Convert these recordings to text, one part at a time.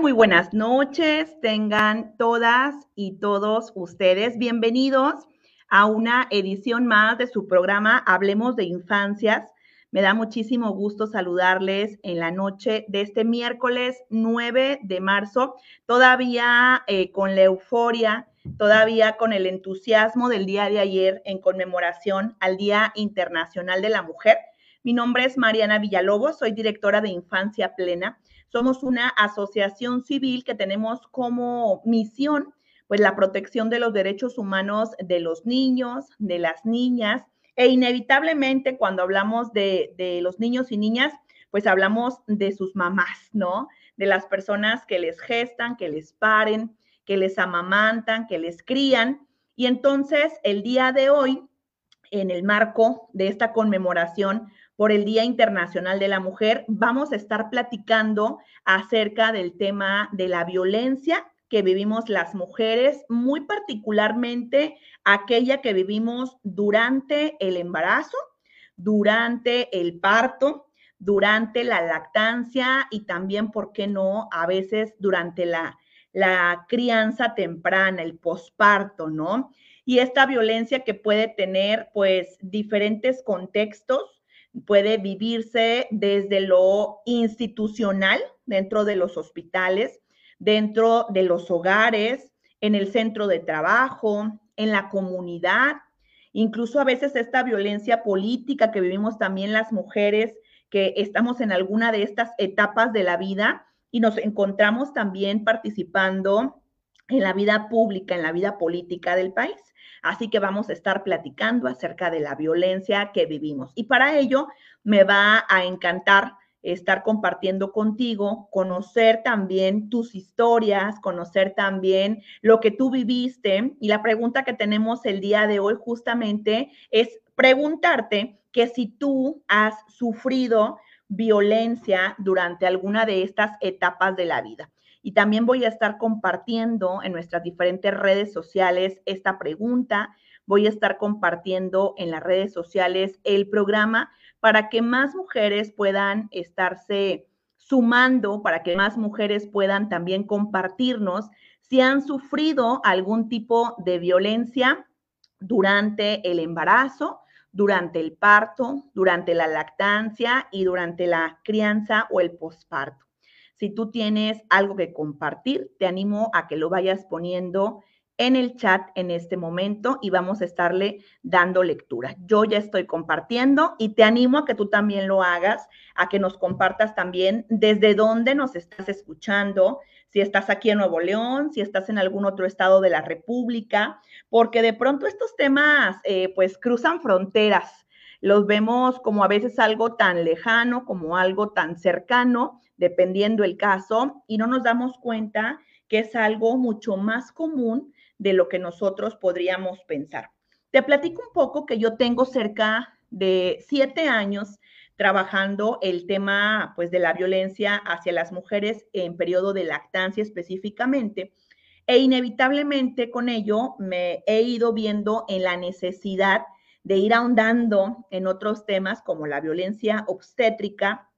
Muy buenas noches. Tengan todas y todos ustedes bienvenidos a una edición más de su programa Hablemos de Infancias. Me da muchísimo gusto saludarles en la noche de este miércoles 9 de marzo, todavía eh, con la euforia, todavía con el entusiasmo del día de ayer en conmemoración al Día Internacional de la Mujer. Mi nombre es Mariana Villalobos, soy directora de Infancia Plena somos una asociación civil que tenemos como misión pues la protección de los derechos humanos de los niños, de las niñas, e inevitablemente cuando hablamos de, de, los niños y niñas, pues hablamos de sus mamás, ¿no? De las personas que les gestan, que les paren, que les amamantan, que les crían. Y entonces el día de hoy, en el marco de esta conmemoración, por el Día Internacional de la Mujer, vamos a estar platicando acerca del tema de la violencia que vivimos las mujeres, muy particularmente aquella que vivimos durante el embarazo, durante el parto, durante la lactancia y también, ¿por qué no?, a veces durante la, la crianza temprana, el posparto, ¿no? Y esta violencia que puede tener, pues, diferentes contextos, puede vivirse desde lo institucional, dentro de los hospitales, dentro de los hogares, en el centro de trabajo, en la comunidad, incluso a veces esta violencia política que vivimos también las mujeres que estamos en alguna de estas etapas de la vida y nos encontramos también participando en la vida pública, en la vida política del país. Así que vamos a estar platicando acerca de la violencia que vivimos. Y para ello me va a encantar estar compartiendo contigo, conocer también tus historias, conocer también lo que tú viviste. Y la pregunta que tenemos el día de hoy justamente es preguntarte que si tú has sufrido violencia durante alguna de estas etapas de la vida. Y también voy a estar compartiendo en nuestras diferentes redes sociales esta pregunta. Voy a estar compartiendo en las redes sociales el programa para que más mujeres puedan estarse sumando, para que más mujeres puedan también compartirnos si han sufrido algún tipo de violencia durante el embarazo, durante el parto, durante la lactancia y durante la crianza o el posparto. Si tú tienes algo que compartir, te animo a que lo vayas poniendo en el chat en este momento y vamos a estarle dando lectura. Yo ya estoy compartiendo y te animo a que tú también lo hagas, a que nos compartas también desde dónde nos estás escuchando, si estás aquí en Nuevo León, si estás en algún otro estado de la República, porque de pronto estos temas eh, pues cruzan fronteras. Los vemos como a veces algo tan lejano, como algo tan cercano, dependiendo el caso, y no nos damos cuenta que es algo mucho más común de lo que nosotros podríamos pensar. Te platico un poco que yo tengo cerca de siete años trabajando el tema pues de la violencia hacia las mujeres en periodo de lactancia específicamente e inevitablemente con ello me he ido viendo en la necesidad de ir ahondando en otros temas como la violencia obstétrica,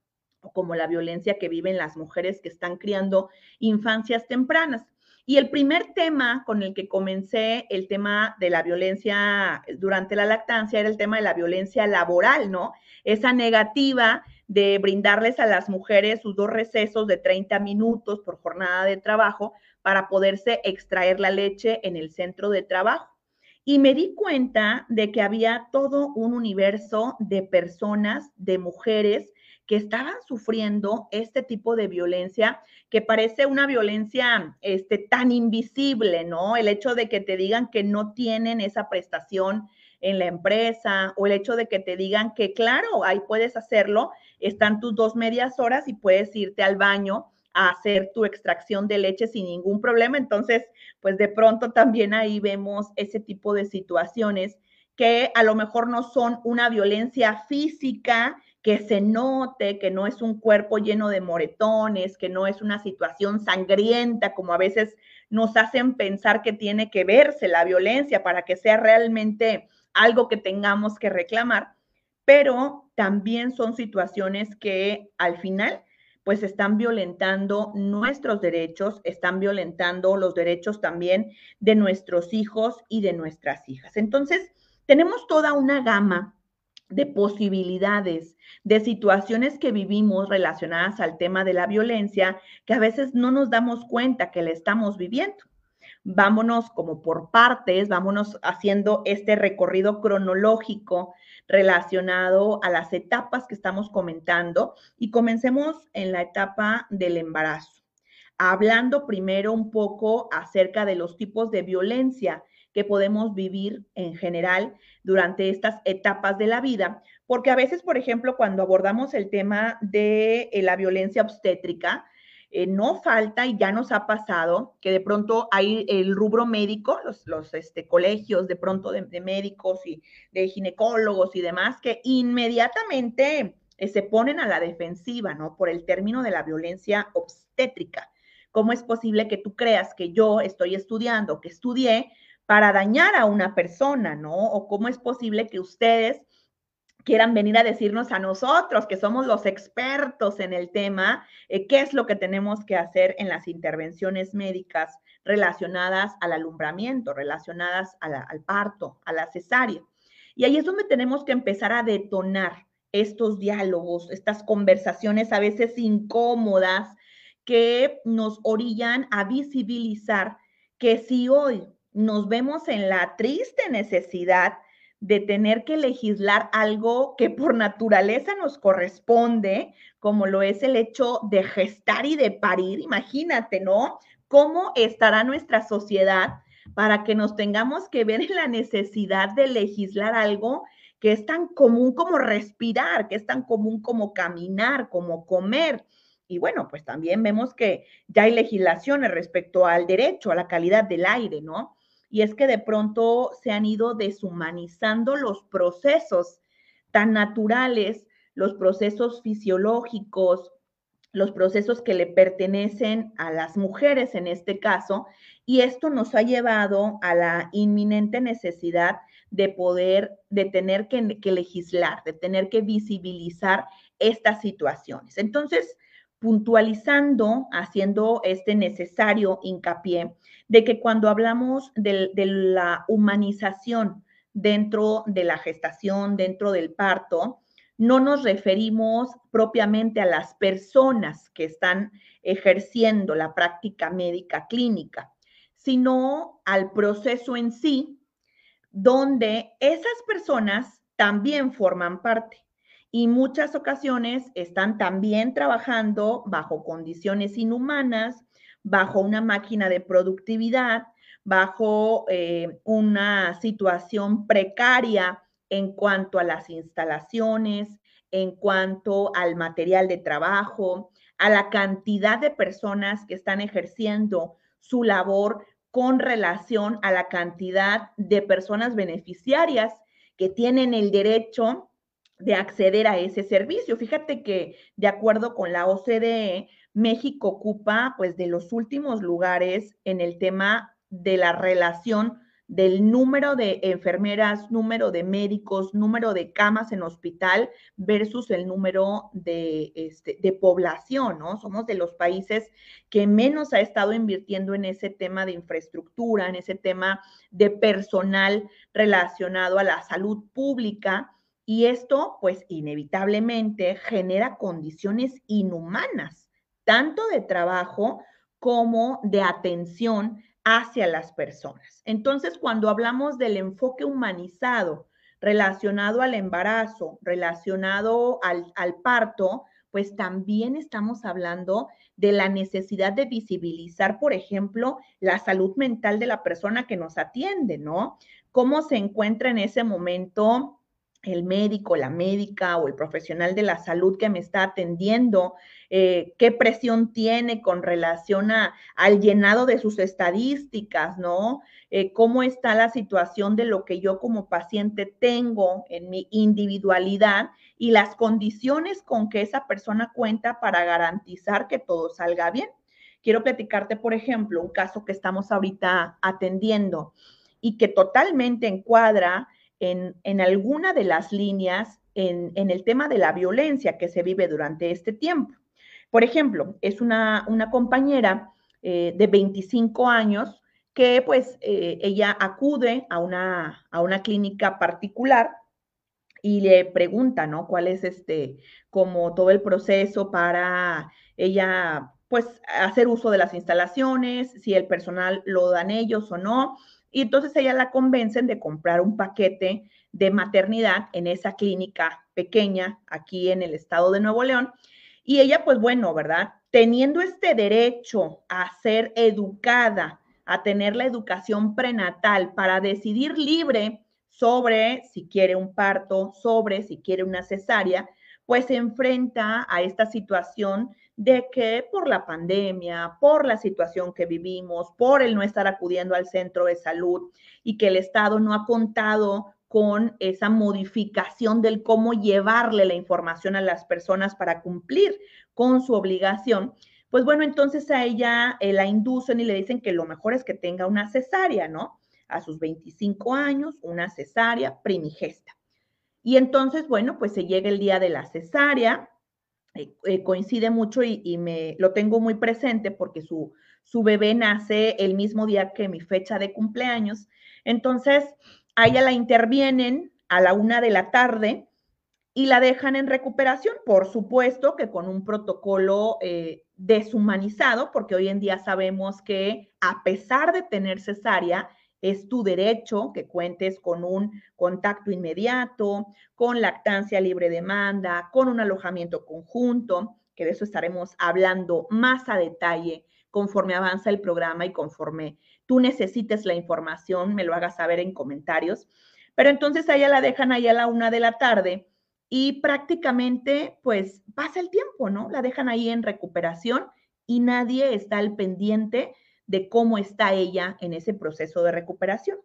como la violencia que viven las mujeres que están criando infancias tempranas. Y el primer tema con el que comencé, el tema de la violencia durante la lactancia, era el tema de la violencia laboral, ¿no? Esa negativa de brindarles a las mujeres sus dos recesos de 30 minutos por jornada de trabajo para poderse extraer la leche en el centro de trabajo. Y me di cuenta de que había todo un universo de personas, de mujeres, que estaban sufriendo este tipo de violencia que parece una violencia este, tan invisible, ¿no? El hecho de que te digan que no tienen esa prestación en la empresa o el hecho de que te digan que, claro, ahí puedes hacerlo, están tus dos medias horas y puedes irte al baño hacer tu extracción de leche sin ningún problema. Entonces, pues de pronto también ahí vemos ese tipo de situaciones que a lo mejor no son una violencia física, que se note que no es un cuerpo lleno de moretones, que no es una situación sangrienta, como a veces nos hacen pensar que tiene que verse la violencia para que sea realmente algo que tengamos que reclamar, pero también son situaciones que al final pues están violentando nuestros derechos, están violentando los derechos también de nuestros hijos y de nuestras hijas. Entonces, tenemos toda una gama de posibilidades, de situaciones que vivimos relacionadas al tema de la violencia, que a veces no nos damos cuenta que la estamos viviendo. Vámonos como por partes, vámonos haciendo este recorrido cronológico relacionado a las etapas que estamos comentando y comencemos en la etapa del embarazo, hablando primero un poco acerca de los tipos de violencia que podemos vivir en general durante estas etapas de la vida, porque a veces, por ejemplo, cuando abordamos el tema de eh, la violencia obstétrica, eh, no falta y ya nos ha pasado que de pronto hay el rubro médico, los, este, colegios de pronto de, médicos y de ginecólogos y demás, que inmediatamente eh, se ponen a la defensiva, ¿no? Por el término de la violencia obstétrica. ¿Cómo es posible que tú creas que yo estoy estudiando, que estudié para dañar a una persona, ¿no? O cómo es posible que ustedes quieran venir a decirnos a nosotros, que somos los expertos en el tema, eh, qué es lo que tenemos que hacer en las intervenciones médicas relacionadas al alumbramiento, relacionadas al parto, a la cesárea. Y ahí es donde tenemos que empezar a detonar estos diálogos, estas conversaciones a veces incómodas que nos orillan a visibilizar que si hoy nos vemos en la triste necesidad de tener que legislar algo que por naturaleza nos corresponde, como lo es el hecho de gestar y de parir. Imagínate, ¿no? ¿Cómo estará nuestra sociedad para que nos tengamos que ver en la necesidad de legislar algo que es tan común como respirar, que es tan común como caminar, como comer? Y bueno, pues también vemos que ya hay legislaciones respecto al derecho a la calidad del aire, ¿no? Y es que de pronto se han ido deshumanizando los procesos tan naturales, los procesos fisiológicos, los procesos que le pertenecen a las mujeres en este caso, y esto nos ha llevado a la inminente necesidad de poder, de tener que, que legislar, de tener que visibilizar estas situaciones. Entonces, puntualizando, haciendo este necesario hincapié de que cuando hablamos de, la humanización dentro de la gestación, dentro del parto, no nos referimos propiamente a las personas que están ejerciendo la práctica médica clínica, sino al proceso en sí, donde esas personas también forman parte. Y muchas ocasiones están también trabajando bajo condiciones inhumanas, bajo una máquina de productividad, bajo eh, una situación precaria en cuanto a las instalaciones, en cuanto al material de trabajo, a la cantidad de personas que están ejerciendo su labor con relación a la cantidad de personas beneficiarias que tienen el derecho de acceder a ese servicio. Fíjate que de acuerdo con la OCDE, México ocupa pues de los últimos lugares en el tema de la relación del número de enfermeras, número de médicos, número de camas en hospital versus el número de, este, de población, ¿no? Somos de los países que menos ha estado invirtiendo en ese tema de infraestructura, en ese tema de personal relacionado a la salud pública y esto, pues, inevitablemente genera condiciones inhumanas, tanto de trabajo como de atención hacia las personas. Entonces, cuando hablamos del enfoque humanizado relacionado al embarazo, relacionado al, parto, pues también estamos hablando de la necesidad de visibilizar, por ejemplo, la salud mental de la persona que nos atiende, ¿no? Cómo se encuentra en ese momento el médico, la médica o el profesional de la salud que me está atendiendo, eh, qué presión tiene con relación al llenado de sus estadísticas, ¿no? Eh, cómo está la situación de lo que yo como paciente tengo en mi individualidad y las condiciones con que esa persona cuenta para garantizar que todo salga bien. Quiero platicarte, por ejemplo, un caso que estamos ahorita atendiendo y que totalmente encuadra en, alguna de las líneas en, el tema de la violencia que se vive durante este tiempo. Por ejemplo, es una, una compañera eh, de 25 años que pues eh, ella acude a una, a una clínica particular y le pregunta, ¿no? ¿Cuál es este, como todo el proceso para ella, pues, hacer uso de las instalaciones, si el personal lo dan ellos o no? Y entonces ella la convencen de comprar un paquete de maternidad en esa clínica pequeña aquí en el estado de Nuevo León. Y ella, pues bueno, ¿verdad? Teniendo este derecho a ser educada, a tener la educación prenatal para decidir libre sobre si quiere un parto, sobre si quiere una cesárea, pues se enfrenta a esta situación de que por la pandemia, por la situación que vivimos, por el no estar acudiendo al centro de salud y que el Estado no ha contado con esa modificación del cómo llevarle la información a las personas para cumplir con su obligación, pues bueno, entonces a ella eh, la inducen y le dicen que lo mejor es que tenga una cesárea, ¿no? A sus 25 años, una cesárea primigesta. Y entonces, bueno, pues se llega el día de la cesárea, eh, eh, coincide mucho y, me lo tengo muy presente porque su, su bebé nace el mismo día que mi fecha de cumpleaños. Entonces, a ella la intervienen a la una de la tarde y la dejan en recuperación, por supuesto que con un protocolo eh, deshumanizado, porque hoy en día sabemos que a pesar de tener cesárea, es tu derecho que cuentes con un contacto inmediato, con lactancia libre demanda, con un alojamiento conjunto, que de eso estaremos hablando más a detalle conforme avanza el programa y conforme tú necesites la información, me lo hagas saber en comentarios. Pero entonces a ella la dejan ahí a la una de la tarde y prácticamente pues pasa el tiempo, ¿no? La dejan ahí en recuperación y nadie está al pendiente de cómo está ella en ese proceso de recuperación.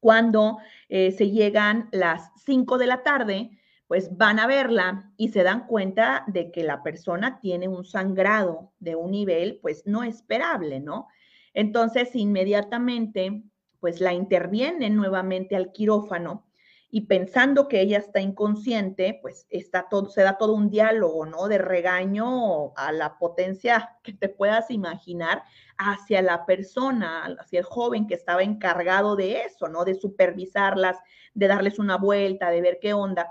Cuando eh, se llegan las 5 de la tarde, pues van a verla y se dan cuenta de que la persona tiene un sangrado de un nivel pues no esperable, ¿no? Entonces inmediatamente pues la intervienen nuevamente al quirófano y pensando que ella está inconsciente, pues está todo, se da todo un diálogo, ¿no? De regaño a la potencia que te puedas imaginar hacia la persona, hacia el joven que estaba encargado de eso, ¿no? De supervisarlas, de darles una vuelta, de ver qué onda.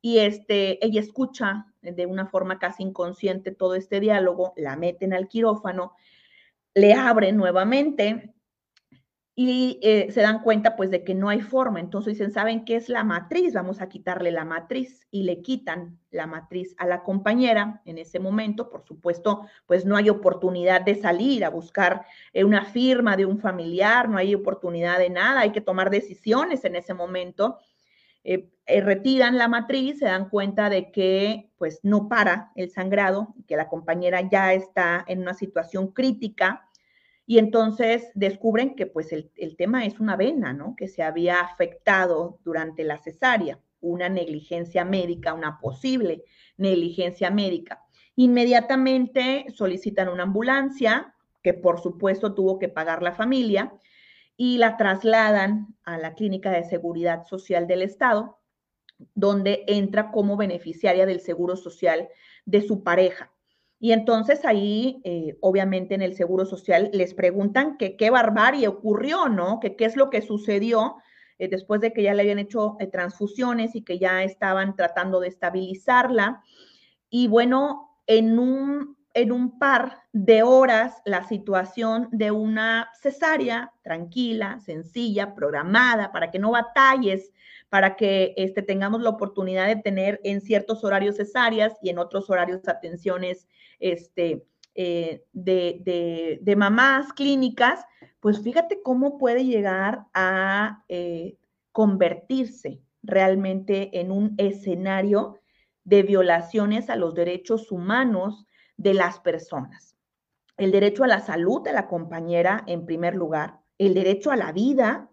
Y este, ella escucha de una forma casi inconsciente todo este diálogo, la meten al quirófano, le abren nuevamente y eh, se dan cuenta pues de que no hay forma. Entonces dicen, ¿saben qué es la matriz? Vamos a quitarle la matriz y le quitan la matriz a la compañera en ese momento. Por supuesto, pues no hay oportunidad de salir a buscar eh, una firma de un familiar, no hay oportunidad de nada, hay que tomar decisiones en ese momento. Eh, retiran la matriz, se dan cuenta de que pues no para el sangrado, que la compañera ya está en una situación crítica y entonces descubren que pues el, tema es una vena, ¿no? Que se había afectado durante la cesárea, una negligencia médica, una posible negligencia médica. Inmediatamente solicitan una ambulancia, que por supuesto tuvo que pagar la familia, y la trasladan a la Clínica de Seguridad Social del Estado, donde entra como beneficiaria del Seguro Social de su pareja. Y entonces ahí, eh, obviamente en el Seguro Social, les preguntan que qué barbarie ocurrió, ¿no? Que qué es lo que sucedió eh, después de que ya le habían hecho eh, transfusiones y que ya estaban tratando de estabilizarla. Y bueno, en un, en un par de horas, la situación de una cesárea tranquila, sencilla, programada, para que no batalles para que este, tengamos la oportunidad de tener en ciertos horarios cesáreas y en otros horarios atenciones este, eh, de, mamás clínicas, pues fíjate cómo puede llegar a eh, convertirse realmente en un escenario de violaciones a los derechos humanos de las personas. El derecho a la salud de la compañera en primer lugar, el derecho a la vida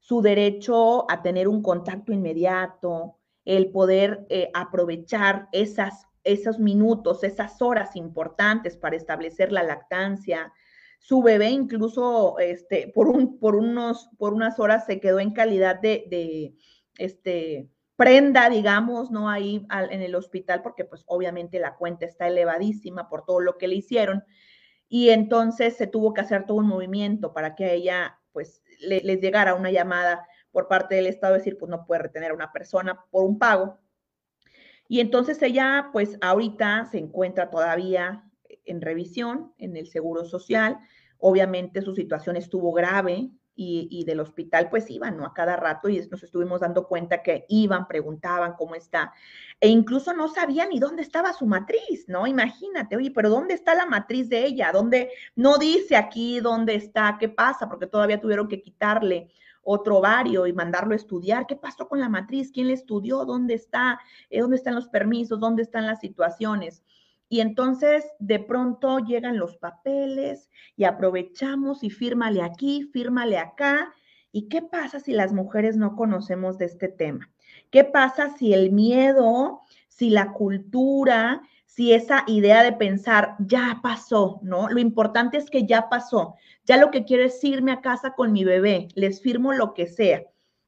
su derecho a tener un contacto inmediato, el poder eh, aprovechar esas, esos minutos, esas horas importantes para establecer la lactancia. Su bebé incluso este, por, un, por, unos, por unas horas se quedó en calidad de, de este, prenda, digamos, ¿no? Ahí en el hospital, porque pues obviamente la cuenta está elevadísima por todo lo que le hicieron. Y entonces se tuvo que hacer todo un movimiento para que ella, pues, les llegara una llamada por parte del Estado, decir, pues no puede retener a una persona por un pago. Y entonces ella, pues ahorita se encuentra todavía en revisión en el Seguro Social. Obviamente su situación estuvo grave, y, del hospital pues iban, ¿no? A cada rato y nos estuvimos dando cuenta que iban, preguntaban cómo está. E incluso no sabían ni dónde estaba su matriz, ¿no? Imagínate, oye, pero ¿dónde está la matriz de ella? ¿Dónde? No dice aquí dónde está, qué pasa, porque todavía tuvieron que quitarle otro ovario y mandarlo a estudiar. ¿Qué pasó con la matriz? ¿Quién le estudió? ¿Dónde está? Eh, ¿Dónde están los permisos? ¿Dónde están las situaciones? Y entonces de pronto llegan los papeles y aprovechamos y fírmale aquí, fírmale acá. ¿Y qué pasa si las mujeres no conocemos de este tema? ¿Qué pasa si el miedo, si la cultura, si esa idea de pensar ya pasó, ¿no? Lo importante es que ya pasó. Ya lo que quiero es irme a casa con mi bebé, les firmo lo que sea.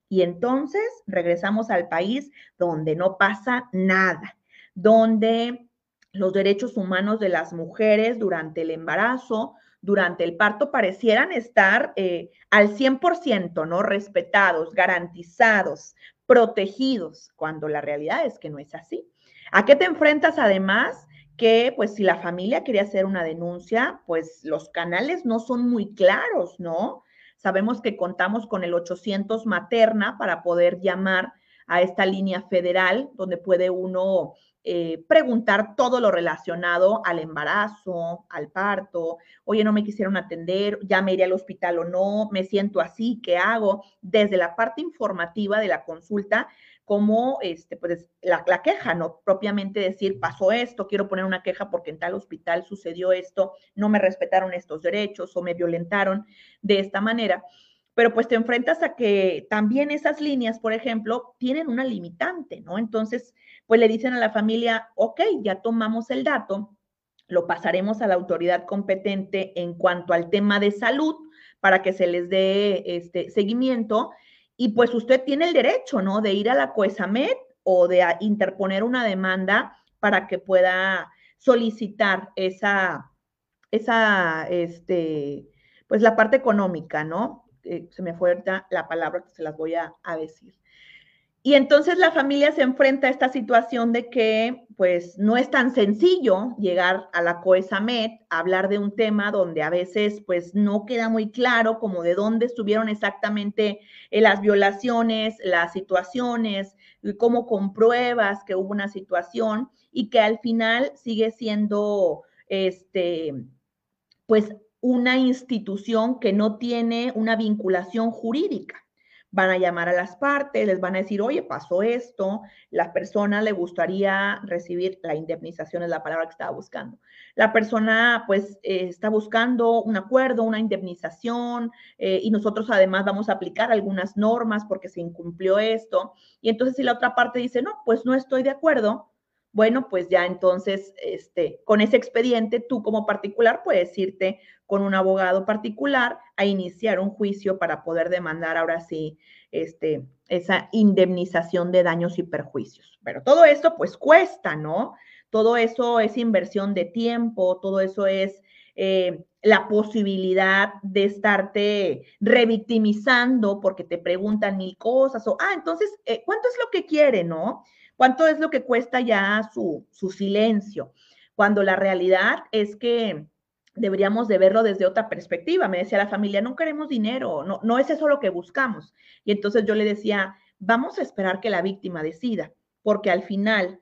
Y entonces regresamos al país donde no pasa nada, donde los derechos humanos de las mujeres durante el embarazo, durante el parto, parecieran estar eh, al 100%, ¿no? Respetados, garantizados, protegidos, cuando la realidad es que no es así. ¿A qué te enfrentas además? Que pues si la familia quería hacer una denuncia, pues los canales no son muy claros, ¿no? Sabemos que contamos con el 800 materna para poder llamar a esta línea federal donde puede uno eh, preguntar todo lo relacionado al embarazo, al parto, oye, no me quisieron atender, ya me iré al hospital o no, me siento así, ¿qué hago? Desde la parte informativa de la consulta, como este, pues, la, la, queja, no propiamente decir, pasó esto, quiero poner una queja porque en tal hospital sucedió esto, no me respetaron estos derechos o me violentaron de esta manera pero pues te enfrentas a que también esas líneas, por ejemplo, tienen una limitante, ¿no? Entonces, pues le dicen a la familia, ok, ya tomamos el dato, lo pasaremos a la autoridad competente en cuanto al tema de salud para que se les dé este seguimiento y pues usted tiene el derecho, ¿no? De ir a la COESAMED o de interponer una demanda para que pueda solicitar esa, esa, este, pues la parte económica, ¿no? Eh, se me fue la palabra, se las voy a, decir. Y entonces la familia se enfrenta a esta situación de que pues no es tan sencillo llegar a la COESAMED hablar de un tema donde a veces pues no queda muy claro como de dónde estuvieron exactamente eh, las violaciones, las situaciones, cómo compruebas que hubo una situación y que al final sigue siendo este pues una institución que no tiene una vinculación jurídica. Van a llamar a las partes, les van a decir, oye, pasó esto, la persona le gustaría recibir la indemnización, es la palabra que estaba buscando. La persona pues eh, está buscando un acuerdo, una indemnización eh, y nosotros además vamos a aplicar algunas normas porque se incumplió esto. Y entonces si la otra parte dice, no, pues no estoy de acuerdo, bueno, pues ya entonces, este, con ese expediente, tú como particular puedes irte con un abogado particular a iniciar un juicio para poder demandar ahora sí este, esa indemnización de daños y perjuicios. Pero todo esto pues cuesta, ¿no? Todo eso es inversión de tiempo, todo eso es eh, la posibilidad de estarte revictimizando porque te preguntan mil cosas o, ah, entonces, eh, ¿cuánto es lo que quiere, no? ¿Cuánto es lo que cuesta ya su, su silencio? Cuando la realidad es que deberíamos de verlo desde otra perspectiva. Me decía la familia, no queremos dinero, no, no es eso lo que buscamos. Y entonces yo le decía, vamos a esperar que la víctima decida, porque al final,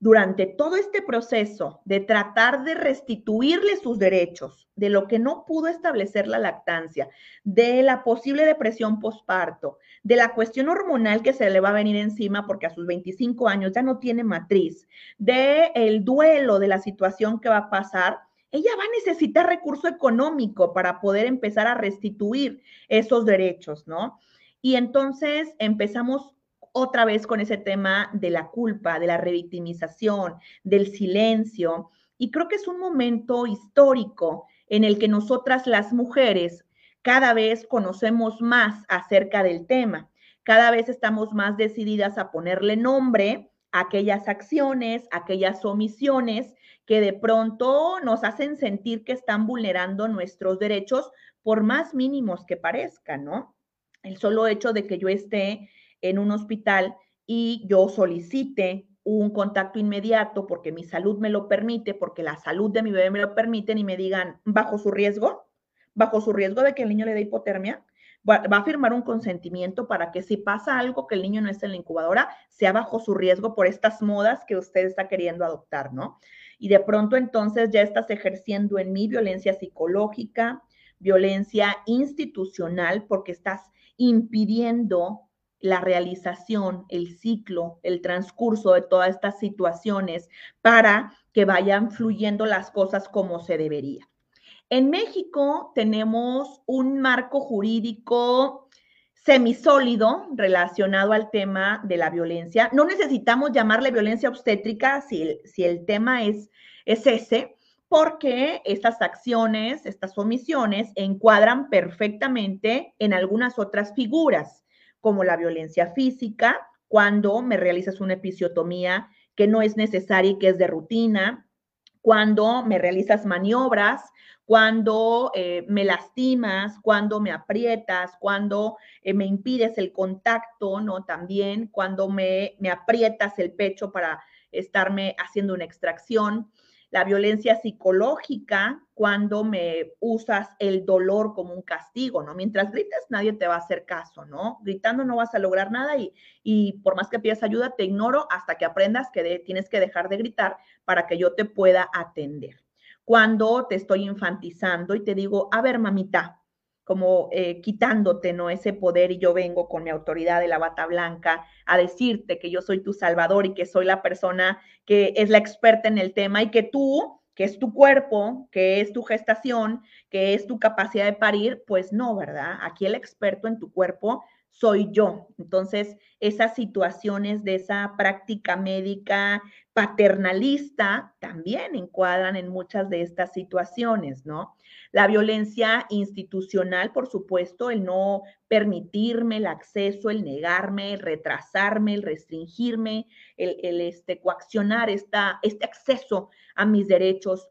durante todo este proceso de tratar de restituirle sus derechos, de lo que no pudo establecer la lactancia, de la posible depresión posparto, de la cuestión hormonal que se le va a venir encima porque a sus 25 años ya no tiene matriz, de el duelo de la situación que va a pasar, ella va a necesitar recurso económico para poder empezar a restituir esos derechos, ¿no? Y entonces empezamos otra vez con ese tema de la culpa, de la revictimización, del silencio. Y creo que es un momento histórico en el que nosotras las mujeres cada vez conocemos más acerca del tema. cada vez estamos más decididas a ponerle nombre a aquellas acciones, aquellas omisiones que de pronto nos hacen sentir que están vulnerando nuestros derechos, por más mínimos que parezcan, ¿no? El solo hecho de que yo esté en un hospital y yo solicite un contacto inmediato porque mi salud me lo permite, porque la salud de mi bebé me lo permite y me digan bajo su riesgo, bajo su riesgo de que el niño le dé hipotermia, va, a firmar un consentimiento para que si pasa algo que el niño no esté en la incubadora, sea bajo su riesgo por estas modas que usted está queriendo adoptar, ¿no? Y de pronto entonces ya estás ejerciendo en mí violencia psicológica, violencia institucional, porque estás impidiendo la realización, el ciclo, el transcurso de todas estas situaciones para que vayan fluyendo las cosas como se debería. En México tenemos un marco jurídico semisólido relacionado al tema de la violencia. No necesitamos llamarle violencia obstétrica si el, si el tema es, es ese, porque estas acciones, estas omisiones encuadran perfectamente en algunas otras figuras, como la violencia física, cuando me realizas una episiotomía que no es necesaria y que es de rutina, cuando me realizas maniobras cuando eh, me lastimas, cuando me aprietas, cuando eh, me impides el contacto, ¿no? También cuando me, me aprietas el pecho para estarme haciendo una extracción. La violencia psicológica, cuando me usas el dolor como un castigo, ¿no? Mientras grites, nadie te va a hacer caso, ¿no? Gritando no vas a lograr nada y, y por más que pidas ayuda, te ignoro hasta que aprendas que tienes que dejar de gritar para que yo te pueda atender cuando te estoy infantizando y te digo, a ver, mamita, como eh, quitándote, ¿no? Ese poder y yo vengo con mi autoridad de la bata blanca a decirte que yo soy tu salvador y que soy la persona que es la experta en el tema y que tú, que es tu cuerpo, que es tu gestación, que es tu capacidad de parir, pues no, ¿verdad? Aquí el experto en tu cuerpo soy yo. Entonces, esas situaciones de esa práctica médica paternalista también encuadran en muchas de estas situaciones, ¿no? La violencia institucional, por supuesto, el no permitirme el acceso, el negarme, el retrasarme, el restringirme, el, este, coaccionar esta, este acceso a mis derechos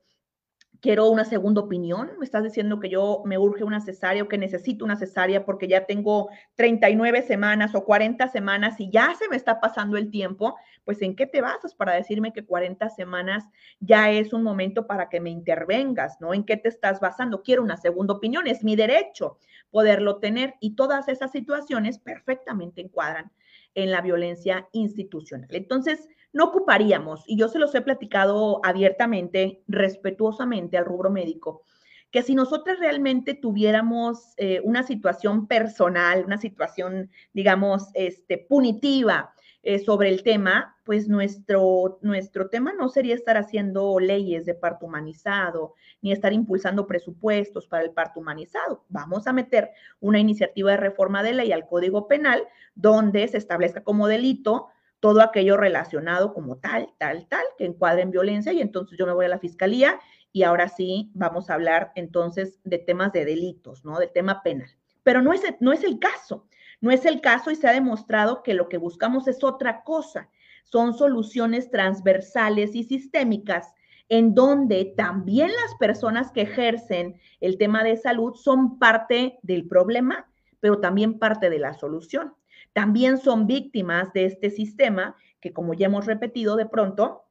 quiero una segunda opinión, me estás diciendo que yo me urge una cesárea o que necesito una cesárea porque ya tengo 39 semanas o 40 semanas y ya se me está pasando el tiempo, pues ¿en qué te basas para decirme que 40 semanas ya es un momento para que me intervengas, ¿no? ¿En qué te estás basando? Quiero una segunda opinión, es mi derecho poderlo tener y todas esas situaciones perfectamente encuadran en la violencia institucional. Entonces, no ocuparíamos, y yo se los he platicado abiertamente, respetuosamente al rubro médico, que si nosotros realmente tuviéramos eh, una situación personal, una situación, digamos, este, punitiva eh, sobre el tema, pues nuestro, nuestro tema no sería estar haciendo leyes de parto humanizado, ni estar impulsando presupuestos para el parto humanizado. Vamos a meter una iniciativa de reforma de ley al Código Penal donde se establezca como delito todo aquello relacionado como tal, tal, tal, que encuadre en violencia y entonces yo me voy a la fiscalía y ahora sí vamos a hablar entonces de temas de delitos, ¿no? De tema penal. Pero no es, no es el caso, no es el caso y se ha demostrado que lo que buscamos es otra cosa, son soluciones transversales y sistémicas en donde también las personas que ejercen el tema de salud son parte del problema, pero también parte de la solución también son víctimas de este sistema que, como ya hemos repetido, de pronto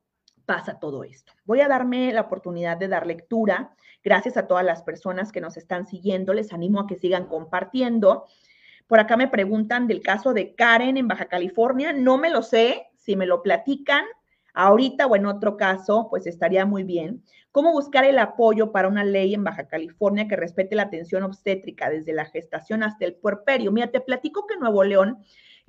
pasa todo esto. Voy a darme la oportunidad de dar lectura. Gracias a todas las personas que nos están siguiendo. Les animo a que sigan compartiendo. Por acá me preguntan del caso de Karen en Baja California. No me lo sé. Si me lo platican ahorita o en otro caso, pues estaría muy bien. ¿Cómo buscar el apoyo para una ley en Baja California que respete la atención obstétrica desde la gestación hasta el puerperio? Mira, te platico que en Nuevo León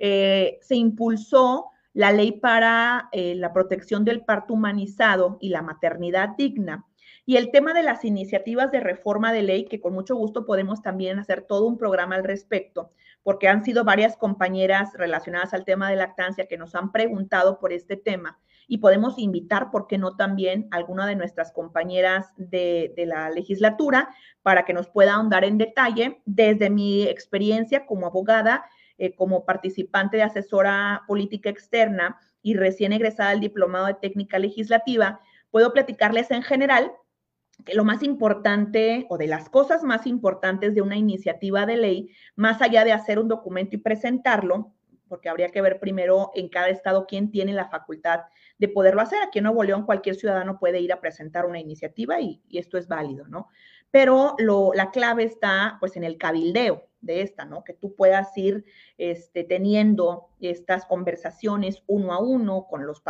eh, se impulsó la ley para eh, la protección del parto humanizado y la maternidad digna. Y el tema de las iniciativas de reforma de ley, que con mucho gusto podemos también hacer todo un programa al respecto, porque han sido varias compañeras relacionadas al tema de lactancia que nos han preguntado por este tema y podemos invitar, ¿por qué no también alguna de nuestras compañeras de, la legislatura para que nos pueda ahondar en detalle desde mi experiencia como abogada? eh, como participante de asesora política externa y recién egresada del diplomado de técnica legislativa, puedo platicarles en general que lo más importante o de las cosas más importantes de una iniciativa de ley, más allá de hacer un documento y presentarlo, porque habría que ver primero en cada estado quién tiene la facultad de poderlo hacer. Aquí en Nuevo León cualquier ciudadano puede ir a presentar una iniciativa y, esto es válido, ¿no? Pero la clave está pues en el cabildeo de esta, ¿no? Que tú puedas ir este, teniendo estas conversaciones uno a uno con los,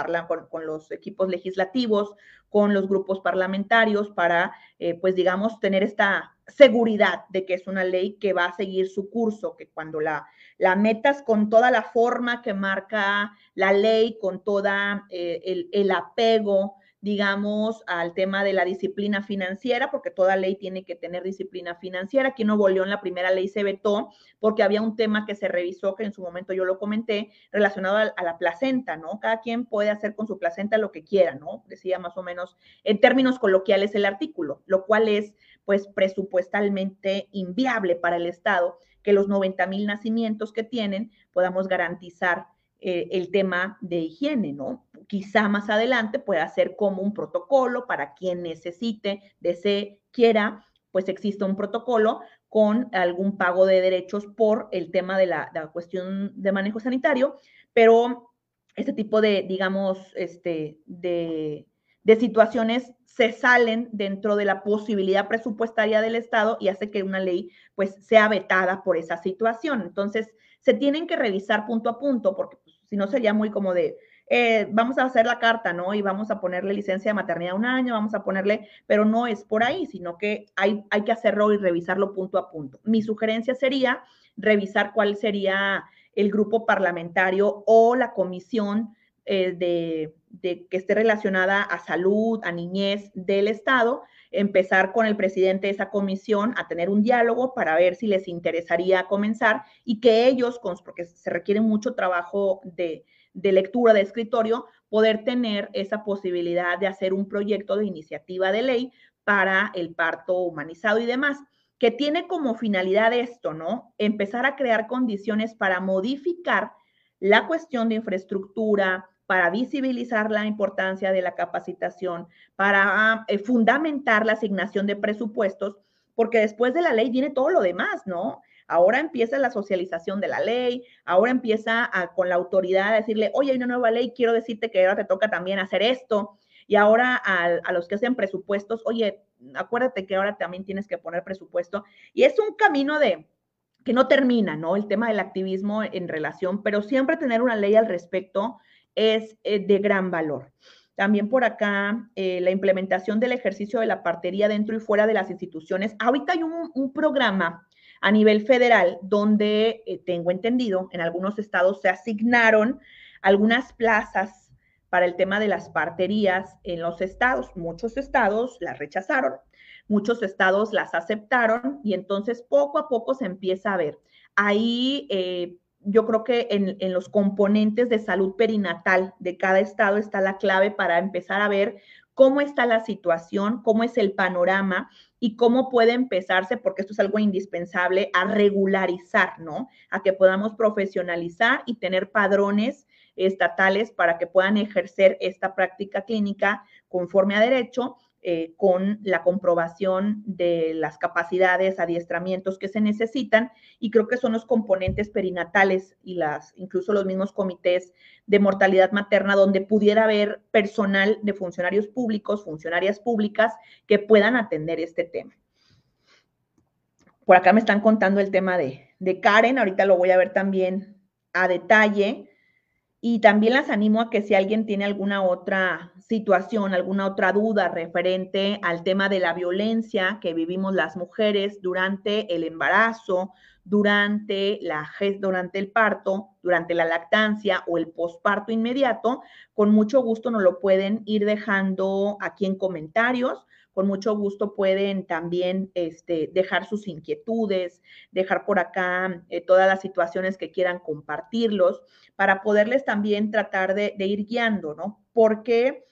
con, los equipos legislativos, con los grupos parlamentarios para, eh, pues digamos, tener esta seguridad de que es una ley que va a seguir su curso, que cuando la, la metas con toda la forma que marca la ley, con toda eh, el, el apego digamos, al tema de la disciplina financiera, porque toda ley tiene que tener disciplina financiera. Aquí en Nuevo León la primera ley se vetó porque había un tema que se revisó, que en su momento yo lo comenté, relacionado a, la placenta, ¿no? Cada quien puede hacer con su placenta lo que quiera, ¿no? Decía más o menos en términos coloquiales el artículo, lo cual es, pues, presupuestalmente inviable para el Estado que los 90 mil nacimientos que tienen podamos garantizar eh, el tema de higiene, ¿no? Quizá más adelante pueda ser como un protocolo para quien necesite, desee, quiera, pues exista un protocolo con algún pago de derechos por el tema de la, de la cuestión de manejo sanitario, pero este tipo de, digamos, este, de, de situaciones se salen dentro de la posibilidad presupuestaria del Estado y hace que una ley pues sea vetada por esa situación. Entonces, se tienen que revisar punto a punto porque si no sería muy como de, eh, vamos a hacer la carta, ¿no? Y vamos a ponerle licencia de maternidad un año, vamos a ponerle, pero no es por ahí, sino que hay, hay que hacerlo y revisarlo punto a punto. Mi sugerencia sería revisar cuál sería el grupo parlamentario o la comisión eh, de, de, que esté relacionada a salud, a niñez del Estado, empezar con el presidente de esa comisión a tener un diálogo para ver si les interesaría comenzar y que ellos, porque se requiere mucho trabajo de, de lectura de escritorio, poder tener esa posibilidad de hacer un proyecto de iniciativa de ley para el parto humanizado y demás, que tiene como finalidad esto, ¿no? Empezar a crear condiciones para modificar la cuestión de infraestructura, para visibilizar la importancia de la capacitación, para eh, fundamentar la asignación de presupuestos, porque después de la ley viene todo lo demás, ¿no? Ahora empieza la socialización de la ley, ahora empieza con la autoridad a decirle, oye, hay una nueva ley, quiero decirte que ahora te toca también hacer esto. Y ahora a, a los que hacen presupuestos, oye, acuérdate que ahora también tienes que poner presupuesto. Y es un camino de, que no termina, ¿no? El tema del activismo en relación, pero siempre tener una ley al respecto es eh, de gran valor. También por acá, eh, la implementación del ejercicio de la partería dentro y fuera de las instituciones. Ahorita hay un, programa a nivel federal donde, eh, tengo entendido, en algunos estados se asignaron algunas plazas para el tema de las parterías en los estados. Muchos estados las rechazaron, muchos estados las aceptaron y entonces poco a poco se empieza a ver. Ahí yo creo que en, los componentes de salud perinatal de cada estado está la clave para empezar a ver cómo está la situación, cómo es el panorama y cómo puede empezarse, porque esto es algo indispensable, a regularizar, ¿no? A que podamos profesionalizar y tener padrones estatales para que puedan ejercer esta práctica clínica conforme a derecho eh, con la comprobación de las capacidades, adiestramientos que se necesitan y creo que son los componentes perinatales y las incluso los mismos comités de mortalidad materna donde pudiera haber personal de funcionarios públicos, funcionarias públicas que puedan atender este tema. Por acá me están contando el tema de, de Karen, ahorita lo voy a ver también a detalle. Y también las animo a que si alguien tiene alguna otra situación, alguna otra duda referente al tema de la violencia que vivimos las mujeres durante el embarazo, durante, la, durante el parto, durante la lactancia o el posparto inmediato, con mucho gusto nos lo pueden ir dejando aquí en comentarios con mucho gusto pueden también este, dejar sus inquietudes, dejar por acá eh, todas las situaciones que quieran compartirlos, para poderles también tratar de, ir guiando, ¿no? Porque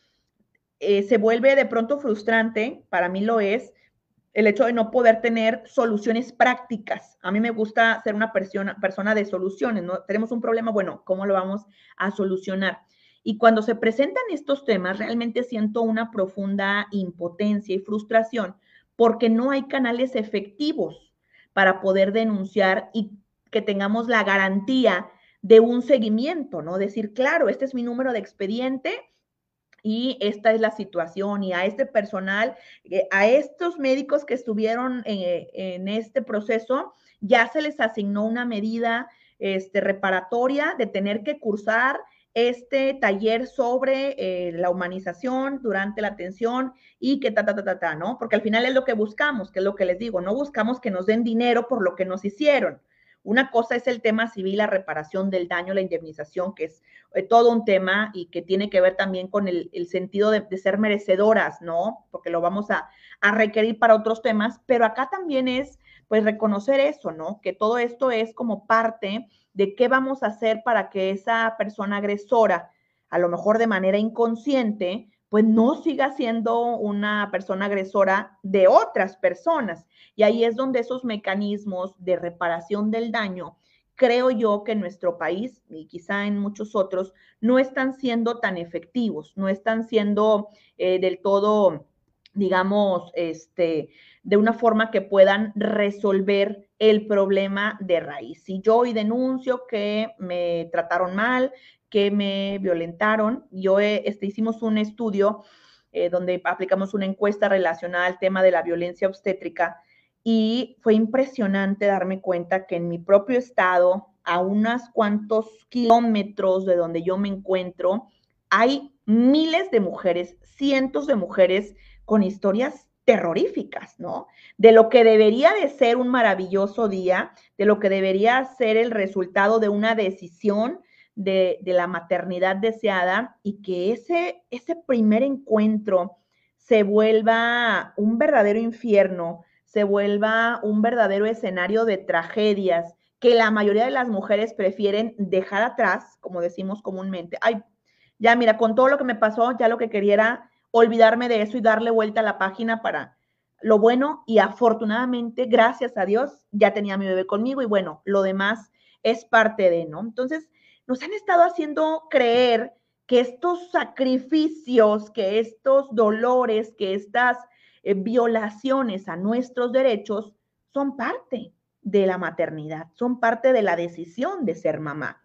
eh, se vuelve de pronto frustrante, para mí lo es, el hecho de no poder tener soluciones prácticas. A mí me gusta ser una persona, persona de soluciones, ¿no? Tenemos un problema, bueno, ¿cómo lo vamos a solucionar? Y cuando se presentan estos temas, realmente siento una profunda impotencia y frustración porque no hay canales efectivos para poder denunciar y que tengamos la garantía de un seguimiento, ¿no? Decir, claro, este es mi número de expediente y esta es la situación y a este personal, eh, a estos médicos que estuvieron eh, en, este proceso, ya se les asignó una medida este, reparatoria de tener que cursar este taller sobre eh, la humanización durante la atención y que ta, ta, ta, ta, ta, ¿no? Porque al final es lo que buscamos, que es lo que les digo, no buscamos que nos den dinero por lo que nos hicieron. Una cosa es el tema civil, la reparación del daño, la indemnización, que es eh, todo un tema y que tiene que ver también con el, sentido de, ser merecedoras, ¿no? Porque lo vamos a, a requerir para otros temas, pero acá también es, pues, reconocer eso, ¿no? Que todo esto es como parte de qué vamos a hacer para que esa persona agresora, a lo mejor de manera inconsciente, pues no siga siendo una persona agresora de otras personas. Y ahí es donde esos mecanismos de reparación del daño, creo yo que en nuestro país y quizá en muchos otros, no están siendo tan efectivos, no están siendo eh, del todo, digamos, este, de una forma que puedan resolver el problema de raíz. Si yo hoy denuncio que me trataron mal, que me violentaron. Yo este, hicimos un estudio eh, donde aplicamos una encuesta relacionada al tema de la violencia obstétrica y fue impresionante darme cuenta que en mi propio estado, a unos cuantos kilómetros de donde yo me encuentro, hay miles de mujeres, cientos de mujeres con historias terroríficas, ¿no? De lo que debería de ser un maravilloso día, de lo que debería ser el resultado de una decisión de, la maternidad deseada y que ese, ese primer encuentro se vuelva un verdadero infierno, se vuelva un verdadero escenario de tragedias que la mayoría de las mujeres prefieren dejar atrás, como decimos comúnmente. Ay, ya mira, con todo lo que me pasó, ya lo que quería olvidarme de eso y darle vuelta a la página para lo bueno y afortunadamente, gracias a Dios, ya tenía mi bebé conmigo y bueno, lo demás es parte de, ¿no? Entonces, nos han estado haciendo creer que estos sacrificios, que estos dolores, que estas eh, violaciones a nuestros derechos son parte de la maternidad, son parte de la decisión de ser mamá,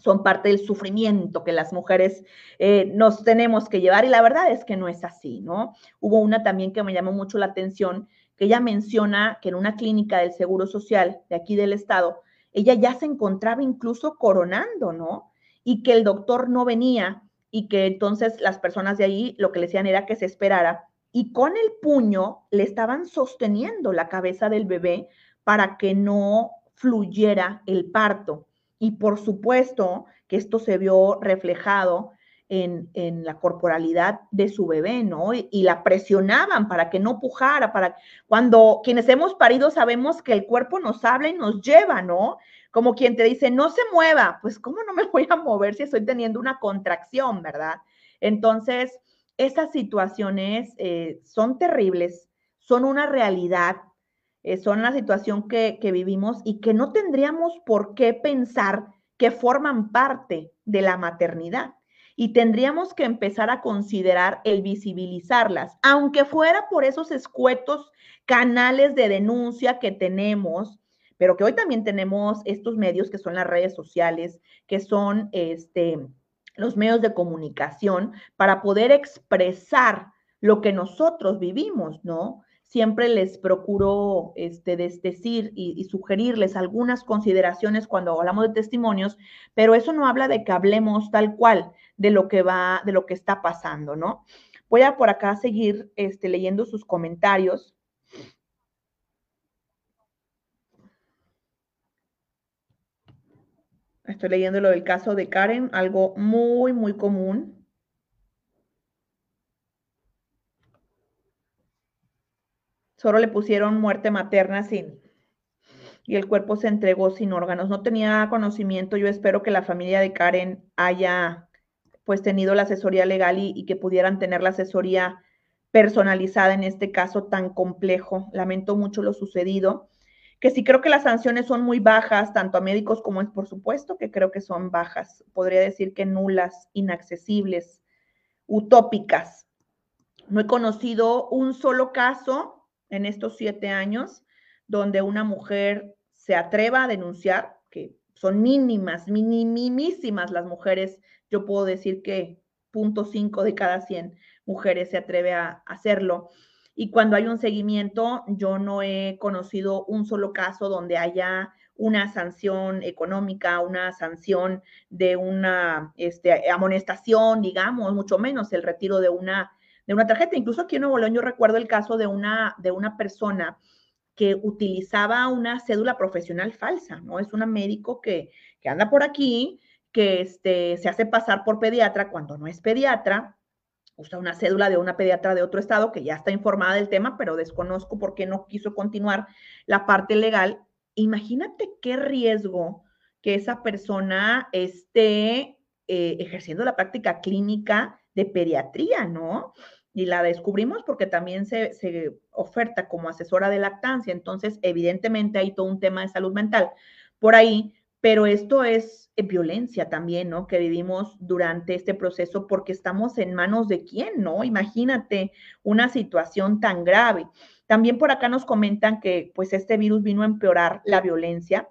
son parte del sufrimiento que las mujeres eh, nos tenemos que llevar y la verdad es que no es así, ¿no? Hubo una también que me llamó mucho la atención, que ella menciona que en una clínica del Seguro Social de aquí del estado, ella ya se encontraba incluso coronando, ¿no? Y que el doctor no venía y que entonces las personas de ahí lo que le decían era que se esperara y con el puño le estaban sosteniendo la cabeza del bebé para que no fluyera el parto. Y por supuesto que esto se vio reflejado en, la corporalidad de su bebé, ¿no? Y, y, la presionaban para que no pujara, para cuando quienes hemos parido sabemos que el cuerpo nos habla y nos lleva, ¿no? Como quien te dice, no se mueva, pues ¿cómo no me voy a mover si estoy teniendo una contracción, verdad? Entonces, esas situaciones eh, son terribles, son una realidad, eh, son la situación que, que vivimos y que no tendríamos por qué pensar que forman parte de la maternidad y tendríamos que empezar a considerar el visibilizarlas, aunque fuera por esos escuetos canales de denuncia que tenemos, pero que hoy también tenemos estos medios que son las redes sociales, que son este, los medios de comunicación, para poder expresar lo que nosotros vivimos, ¿no? Siempre les procuro este, decir y, sugerirles algunas consideraciones cuando hablamos de testimonios, pero eso no habla de que hablemos tal cual de lo que va, de lo que está pasando, ¿no? Voy a por acá seguir este, leyendo sus comentarios. Estoy leyendo lo del caso de Karen, algo muy, muy común. Solo le pusieron muerte materna sin y el cuerpo se entregó sin órganos. No tenía conocimiento. Yo espero que la familia de Karen haya pues tenido la asesoría legal y, que pudieran tener la asesoría personalizada en este caso tan complejo. Lamento mucho lo sucedido, que sí creo que las sanciones son muy bajas, tanto a médicos como es por supuesto que creo que son bajas. Podría decir que nulas, inaccesibles, utópicas. No he conocido un solo caso en estos siete años donde una mujer se atreva a denunciar, que son mínimas, minimísimas las mujeres, yo puedo decir que 0.5 de cada 100 mujeres se atreve a hacerlo. Y cuando hay un seguimiento, yo no he conocido un solo caso donde haya una sanción económica, una sanción de una este, amonestación, digamos, mucho menos el retiro de una, de una tarjeta. Incluso aquí en Nuevo León yo recuerdo el caso de una, de una persona que utilizaba una cédula profesional falsa, ¿no? Es una médico que, que anda por aquí, que este, se hace pasar por pediatra cuando no es pediatra, usa una cédula de una pediatra de otro estado que ya está informada del tema, pero desconozco por qué no quiso continuar la parte legal. Imagínate qué riesgo que esa persona esté eh, ejerciendo la práctica clínica de pediatría, ¿no? Y la descubrimos porque también se, se oferta como asesora de lactancia, entonces evidentemente hay todo un tema de salud mental por ahí, pero esto es eh, violencia también, ¿no? Que vivimos durante este proceso porque estamos en manos de quién, ¿no? Imagínate una situación tan grave. También por acá nos comentan que pues este virus vino a empeorar la violencia.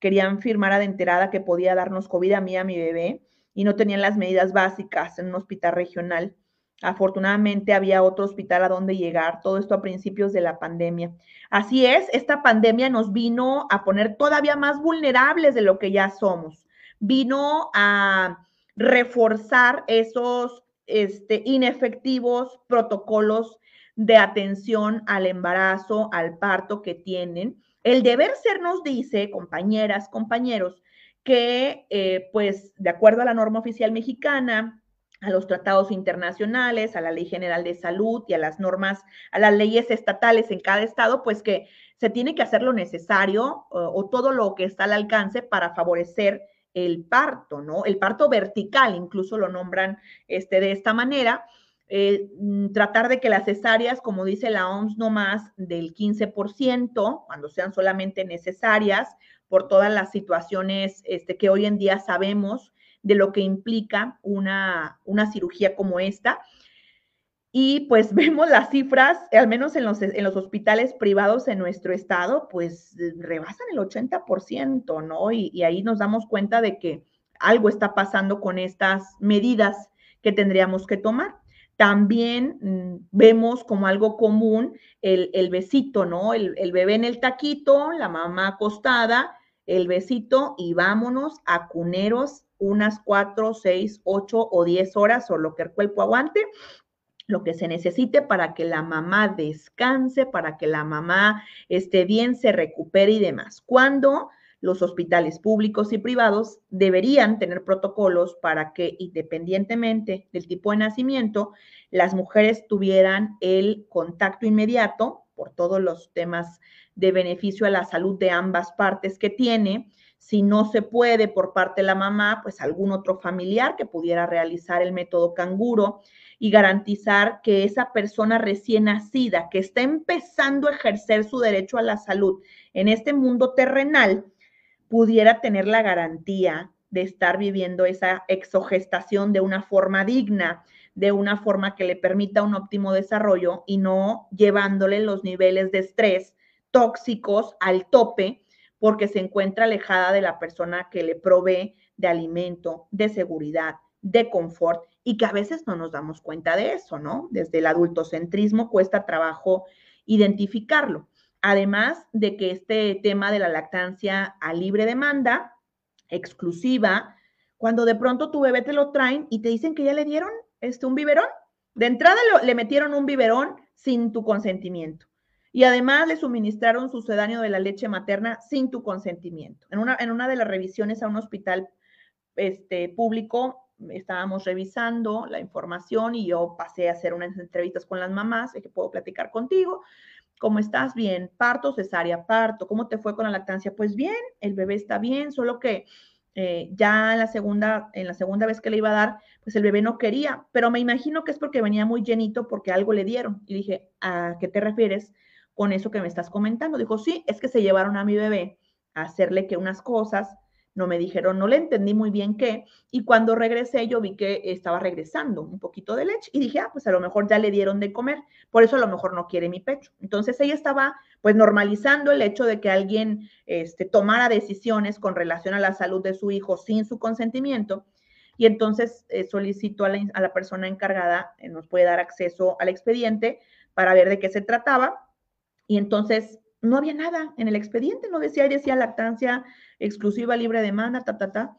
Querían firmar a de enterada que podía darnos COVID a mí, a mi bebé, y no tenían las medidas básicas en un hospital regional. Afortunadamente había otro hospital a donde llegar, todo esto a principios de la pandemia. Así es, esta pandemia nos vino a poner todavía más vulnerables de lo que ya somos. Vino a reforzar esos este, inefectivos protocolos de atención al embarazo, al parto que tienen. El deber ser nos dice, compañeras, compañeros, que eh, pues de acuerdo a la norma oficial mexicana, a los tratados internacionales, a la Ley General de Salud y a las normas, a las leyes estatales en cada estado, pues que se tiene que hacer lo necesario o, todo lo que está al alcance para favorecer el parto, ¿no? El parto vertical, incluso lo nombran este, de esta manera. Eh, mm, tratar de que las cesáreas, como dice la OMS, no más del 15%, cuando sean solamente necesarias, por todas las situaciones este, que hoy en día sabemos de lo que implica una, una cirugía como esta. Y pues vemos las cifras, al menos en los, en los hospitales privados en nuestro estado, pues rebasan el 80%, ¿no? Y, ahí nos damos cuenta de que algo está pasando con estas medidas que tendríamos que tomar. También mm, vemos como algo común el, el besito, ¿no? El, el, bebé en el taquito, la mamá acostada, el besito y vámonos a cuneros unas cuatro, seis, ocho o diez horas o lo que el cuerpo aguante, lo que se necesite para que la mamá descanse, para que la mamá esté bien, se recupere y demás. Cuando los hospitales públicos y privados deberían tener protocolos para que, independientemente del tipo de nacimiento, las mujeres tuvieran el contacto inmediato por todos los temas de beneficio a la salud de ambas partes que tiene, si no se puede por parte de la mamá, pues algún otro familiar que pudiera realizar el método canguro y garantizar que esa persona recién nacida que está empezando a ejercer su derecho a la salud en este mundo terrenal pudiera tener la garantía de estar viviendo esa exogestación de una forma digna, de una forma que le permita un óptimo desarrollo y no llevándole los niveles de estrés tóxicos al tope porque se encuentra alejada de la persona que le provee de alimento, de seguridad, de confort y que a veces no nos damos cuenta de eso, ¿no? Desde el adultocentrismo cuesta trabajo identificarlo. Además de que este tema de la lactancia a libre demanda, exclusiva, cuando de pronto tu bebé te lo traen y te dicen que ya le dieron este, un biberón, de entrada le metieron un biberón sin tu consentimiento y además le suministraron sucedáneo de la leche materna sin tu consentimiento. En una, en una de las revisiones a un hospital este, público estábamos revisando la información y yo pasé a hacer unas entrevistas con las mamás, que puedo platicar contigo. ¿Cómo estás? Bien. Parto, cesárea, parto. ¿Cómo te fue con la lactancia? Pues bien, el bebé está bien, solo que eh, ya la segunda, en la segunda vez que le iba a dar, pues el bebé no quería, pero me imagino que es porque venía muy llenito porque algo le dieron. Y dije, ¿a qué te refieres con eso que me estás comentando? Dijo, sí, es que se llevaron a mi bebé a hacerle que unas cosas, no me dijeron, no le entendí muy bien qué, y cuando regresé yo vi que estaba regresando un poquito de leche y dije, ah, pues a lo mejor ya le dieron de comer, por eso a lo mejor no quiere mi pecho. Entonces ella estaba pues normalizando el hecho de que alguien este, tomara decisiones con relación a la salud de su hijo sin su consentimiento. Y entonces eh, solicito a la, persona encargada, eh, nos puede dar acceso al expediente para ver de qué se trataba. Y entonces no había nada en el expediente, no decía, decía lactancia exclusiva, libre demanda, ta, ta, ta.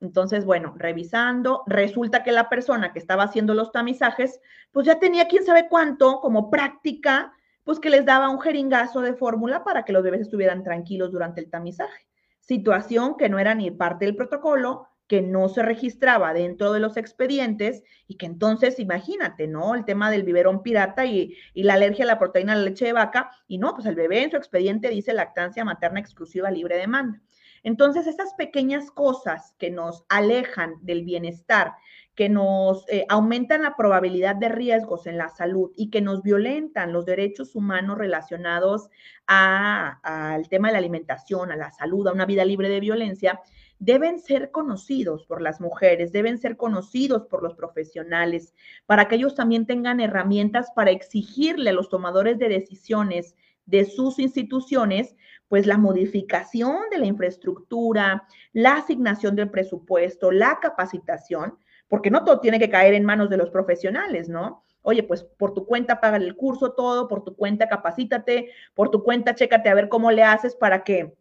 Entonces, bueno, revisando, resulta que la persona que estaba haciendo los tamizajes, pues ya tenía quién sabe cuánto como práctica, pues que les daba un jeringazo de fórmula para que los bebés estuvieran tranquilos durante el tamizaje. Situación que no era ni parte del protocolo, que no se registraba dentro de los expedientes y que entonces, imagínate, ¿no? El tema del biberón pirata y, la alergia a la proteína de la leche de vaca, y no, pues el bebé en su expediente dice lactancia materna exclusiva libre demanda. Entonces, esas pequeñas cosas que nos alejan del bienestar, que nos eh, aumentan la probabilidad de riesgos en la salud y que nos violentan los derechos humanos relacionados al tema de la alimentación, a la salud, a una vida libre de violencia, deben ser conocidos por las mujeres, deben ser conocidos por los profesionales, para que ellos también tengan herramientas para exigirle a los tomadores de decisiones de sus instituciones, pues la modificación de la infraestructura, la asignación del presupuesto, la capacitación, porque no todo tiene que caer en manos de los profesionales, ¿no? Oye, pues por tu cuenta paga el curso todo, por tu cuenta capacítate, por tu cuenta chécate a ver cómo le haces para que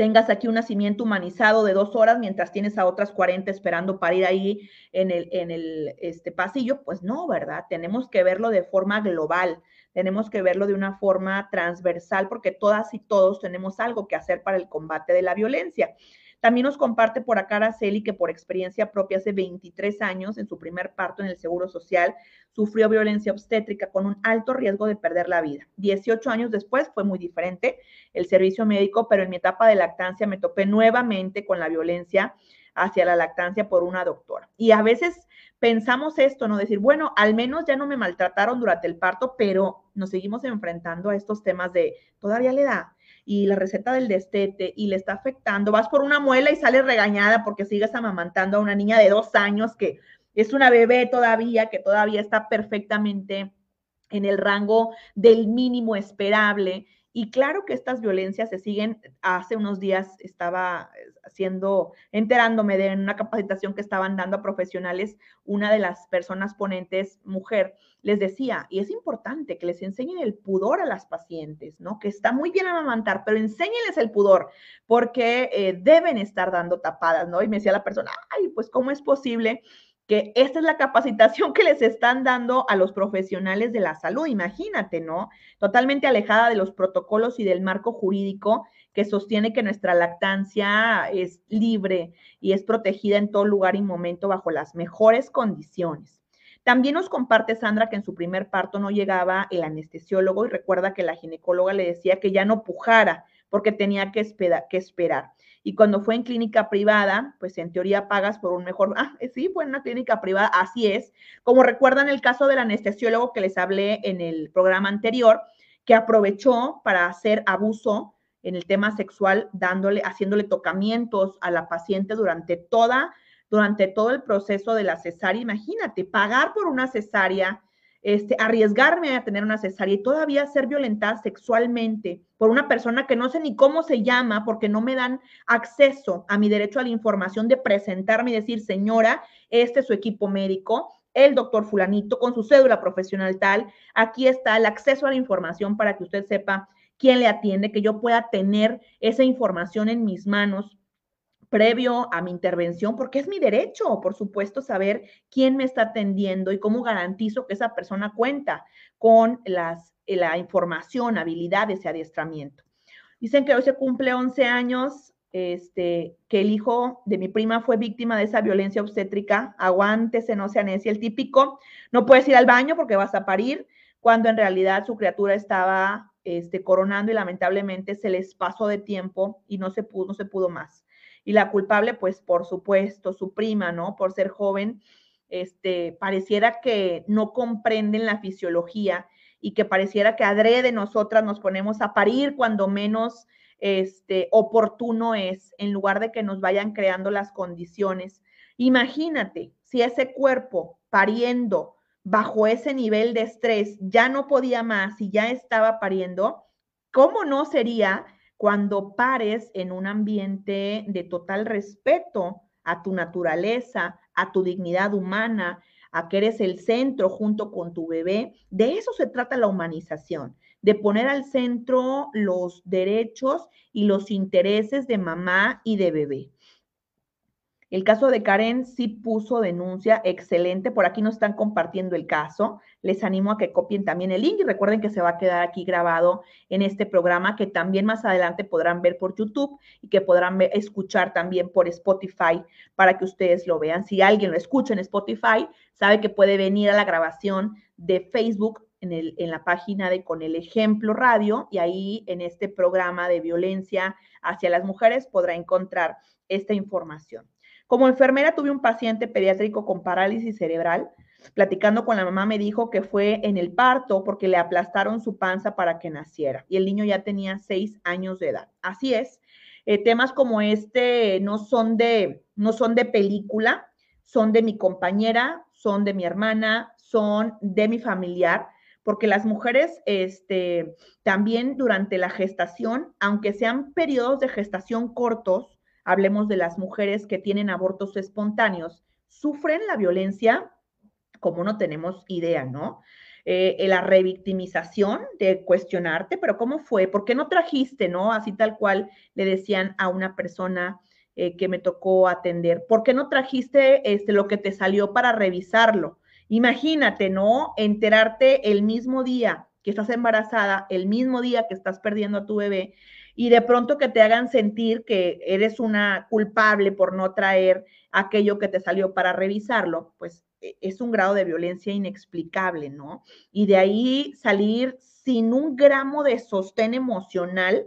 tengas aquí un nacimiento humanizado de dos horas mientras tienes a otras 40 esperando para ir ahí en el, en el este, pasillo, pues no, ¿verdad? Tenemos que verlo de forma global, tenemos que verlo de una forma transversal porque todas y todos tenemos algo que hacer para el combate de la violencia. También nos comparte por acá Araceli que por experiencia propia hace 23 años, en su primer parto en el Seguro Social, sufrió violencia obstétrica con un alto riesgo de perder la vida. 18 años después fue muy diferente el servicio médico, pero en mi etapa de lactancia me topé nuevamente con la violencia hacia la lactancia por una doctora. Y a veces pensamos esto, ¿no? Decir, bueno, al menos ya no me maltrataron durante el parto, pero nos seguimos enfrentando a estos temas de todavía le da y la receta del destete y le está afectando, vas por una muela y sales regañada porque sigues amamantando a una niña de dos años que es una bebé todavía, que todavía está perfectamente en el rango del mínimo esperable. Y claro que estas violencias se siguen. Hace unos días estaba haciendo, enterándome de una capacitación que estaban dando a profesionales, una de las personas ponentes, mujer, les decía, y es importante que les enseñen el pudor a las pacientes, ¿no? Que está muy bien amamantar, pero enséñenles el pudor, porque eh, deben estar dando tapadas, ¿no? Y me decía la persona, ay, pues, ¿cómo es posible? que esta es la capacitación que les están dando a los profesionales de la salud, imagínate, ¿no? Totalmente alejada de los protocolos y del marco jurídico que sostiene que nuestra lactancia es libre y es protegida en todo lugar y momento bajo las mejores condiciones. También nos comparte Sandra que en su primer parto no llegaba el anestesiólogo y recuerda que la ginecóloga le decía que ya no pujara porque tenía que, esperar. Y cuando fue en clínica privada, pues en teoría pagas por un mejor, ah, sí, fue en una clínica privada, así es. Como recuerdan el caso del anestesiólogo que les hablé en el programa anterior, que aprovechó para hacer abuso en el tema sexual, dándole, haciéndole tocamientos a la paciente durante toda durante todo el proceso de la cesárea. Imagínate, pagar por una cesárea, este, arriesgarme a tener una cesárea y todavía ser violentada sexualmente por una persona que no sé ni cómo se llama porque no me dan acceso a mi derecho a la información de presentarme y decir, señora, este es su equipo médico, el doctor fulanito con su cédula profesional tal, aquí está el acceso a la información para que usted sepa quién le atiende, que yo pueda tener esa información en mis manos previo a mi intervención, porque es mi derecho, por supuesto, saber quién me está atendiendo y cómo garantizo que esa persona cuenta con las, eh, la información, habilidades y adiestramiento. Dicen que hoy se cumple 11 años, este, que el hijo de mi prima fue víctima de esa violencia obstétrica. Aguántese, no sea necia, el típico, no puedes ir al baño porque vas a parir, cuando en realidad su criatura estaba este, coronando y lamentablemente se les pasó de tiempo y no se pudo, no se pudo más. Y la culpable, pues por supuesto, su prima, ¿no? Por ser joven, este, pareciera que no comprenden la fisiología y que pareciera que adrede nosotras nos ponemos a parir cuando menos este, oportuno es, en lugar de que nos vayan creando las condiciones. Imagínate si ese cuerpo pariendo bajo ese nivel de estrés ya no podía más y ya estaba pariendo, ¿cómo no sería cuando pares en un ambiente de total respeto a tu naturaleza, a tu dignidad humana, a que eres el centro junto con tu bebé? De eso se trata la humanización, de poner al centro los derechos y los intereses de mamá y de bebé. El caso de Karen sí puso denuncia, excelente. Por aquí nos están compartiendo el caso. Les animo a que copien también el link y recuerden que se va a quedar aquí grabado en este programa que también más adelante podrán ver por YouTube y que podrán escuchar también por Spotify para que ustedes lo vean. Si alguien lo escucha en Spotify, sabe que puede venir a la grabación de Facebook en, en, la página de Con el Ejemplo Radio y ahí en este programa de violencia hacia las mujeres podrá encontrar esta información. Como enfermera tuve un paciente pediátrico con parálisis cerebral. Platicando con la mamá me dijo que fue en el parto porque le aplastaron su panza para que naciera y el niño ya tenía seis años de edad. Así es, eh, temas como este no son de no son de película, son de mi compañera, son de mi hermana, son de mi familiar, porque las mujeres este, también durante la gestación, aunque sean periodos de gestación cortos, hablemos de las mujeres que tienen abortos espontáneos, sufren la violencia como no tenemos idea, ¿no? Eh, la revictimización de cuestionarte, pero ¿cómo fue? ¿Por qué no trajiste, no? Así tal cual le decían a una persona eh, que me tocó atender, ¿por qué no trajiste este, lo que te salió para revisarlo? Imagínate, ¿no? Enterarte el mismo día que estás embarazada, el mismo día que estás perdiendo a tu bebé y de pronto que te hagan sentir que eres una culpable por no traer aquello que te salió para revisarlo, pues e, es un grado de violencia inexplicable, ¿no? Y de ahí salir sin un gramo de sostén emocional,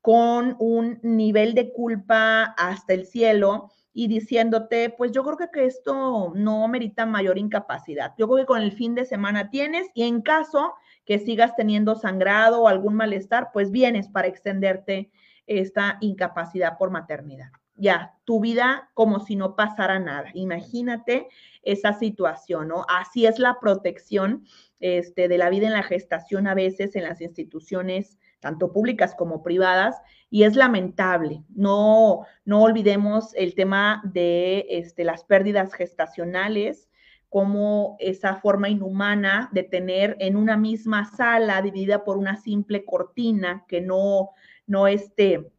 con un nivel de culpa hasta el cielo y diciéndote, pues yo creo que, esto no merita mayor incapacidad. Yo creo que con el fin de semana tienes y en caso que sigas teniendo sangrado o algún malestar, pues vienes para extenderte esta incapacidad por maternidad. Ya, tu vida como si no pasara nada. Imagínate esa situación, ¿no? Así es la protección este, de la vida en la gestación a veces en las instituciones, tanto públicas como privadas, y es lamentable. No, no olvidemos el tema de este, las pérdidas gestacionales, como esa forma inhumana de tener en una misma sala dividida por una simple cortina que no, no este,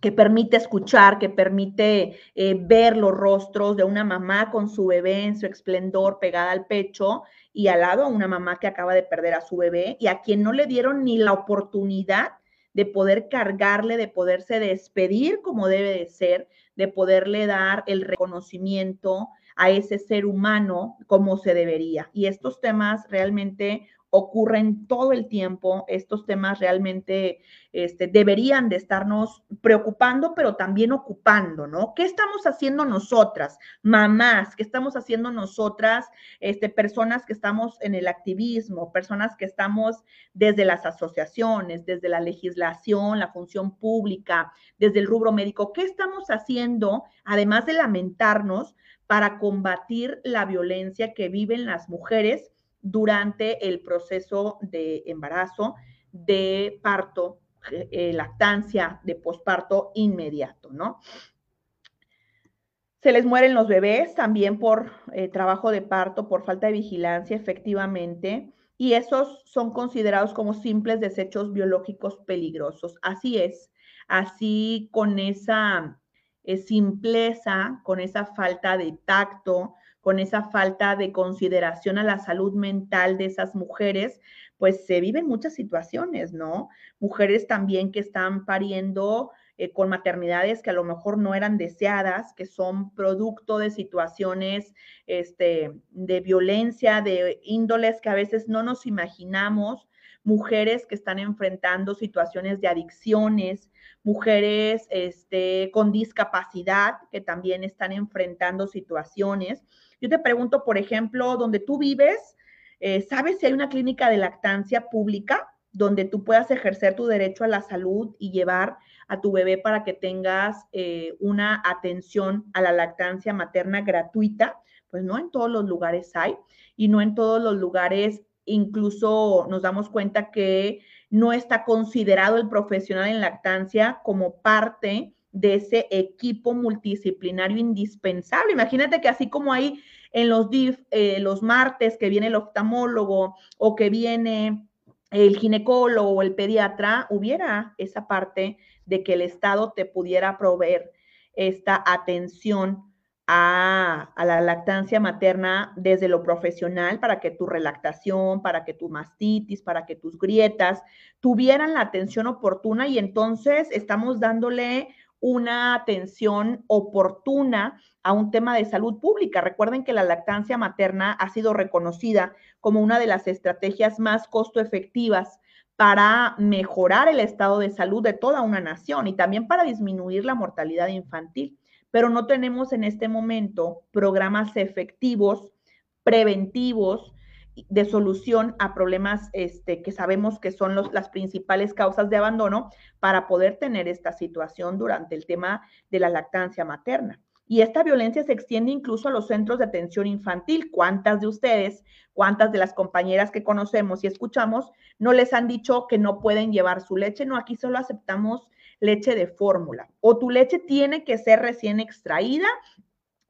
que permite escuchar, que permite eh, ver los rostros de una mamá con su bebé en su esplendor pegada al pecho y al lado a una mamá que acaba de perder a su bebé y a quien no le dieron ni la oportunidad de poder cargarle, de poderse despedir como debe de ser, de poderle dar el reconocimiento, a ese ser humano como se debería. Y estos temas realmente ocurren todo el tiempo, estos temas realmente este, deberían de estarnos preocupando, pero también ocupando, ¿no? ¿Qué estamos haciendo nosotras, mamás? ¿Qué estamos haciendo nosotras, este, personas que estamos en el activismo, personas que estamos desde las asociaciones, desde la legislación, la función pública, desde el rubro médico? ¿Qué estamos haciendo, además de lamentarnos, para combatir la violencia que viven las mujeres durante el proceso de embarazo, de parto, eh, lactancia, de posparto inmediato, ¿no? Se les mueren los bebés también por eh, trabajo de parto, por falta de vigilancia, efectivamente, y esos son considerados como simples desechos biológicos peligrosos. Así es, así con esa simpleza, con esa falta de tacto, con esa falta de consideración a la salud mental de esas mujeres, pues se viven muchas situaciones, ¿no? Mujeres también que están pariendo eh, con maternidades que a lo mejor no eran deseadas, que son producto de situaciones este, de violencia, de índoles que a veces no nos imaginamos, mujeres que están enfrentando situaciones de adicciones, mujeres este, con discapacidad que también están enfrentando situaciones. Yo te pregunto, por ejemplo, donde tú vives, eh, ¿sabes si hay una clínica de lactancia pública donde tú puedas ejercer tu derecho a la salud y llevar a tu bebé para que tengas eh, una atención a la lactancia materna gratuita? Pues no en todos los lugares hay y no en todos los lugares incluso nos damos cuenta que no está considerado el profesional en lactancia como parte de ese equipo multidisciplinario indispensable. Imagínate que así como hay en los DIF eh, los martes que viene el oftalmólogo o que viene el ginecólogo o el pediatra, hubiera esa parte de que el Estado te pudiera proveer esta atención a, la lactancia materna desde lo profesional para que tu relactación, para que tu mastitis, para que tus grietas tuvieran la atención oportuna y entonces estamos dándole una atención oportuna a un tema de salud pública. Recuerden que la lactancia materna ha sido reconocida como una de las estrategias más costo efectivas para mejorar el estado de salud de toda una nación y también para disminuir la mortalidad infantil pero no tenemos en este momento programas efectivos, preventivos, de solución a problemas este, que sabemos que son las principales causas de abandono para poder tener esta situación durante el tema de la lactancia materna. Y esta violencia se extiende incluso a los centros de atención infantil. ¿Cuántas de ustedes, cuántas de las compañeras que conocemos y escuchamos no les han dicho que no pueden llevar su leche? No, aquí solo aceptamos leche de fórmula. O tu leche tiene que ser recién extraída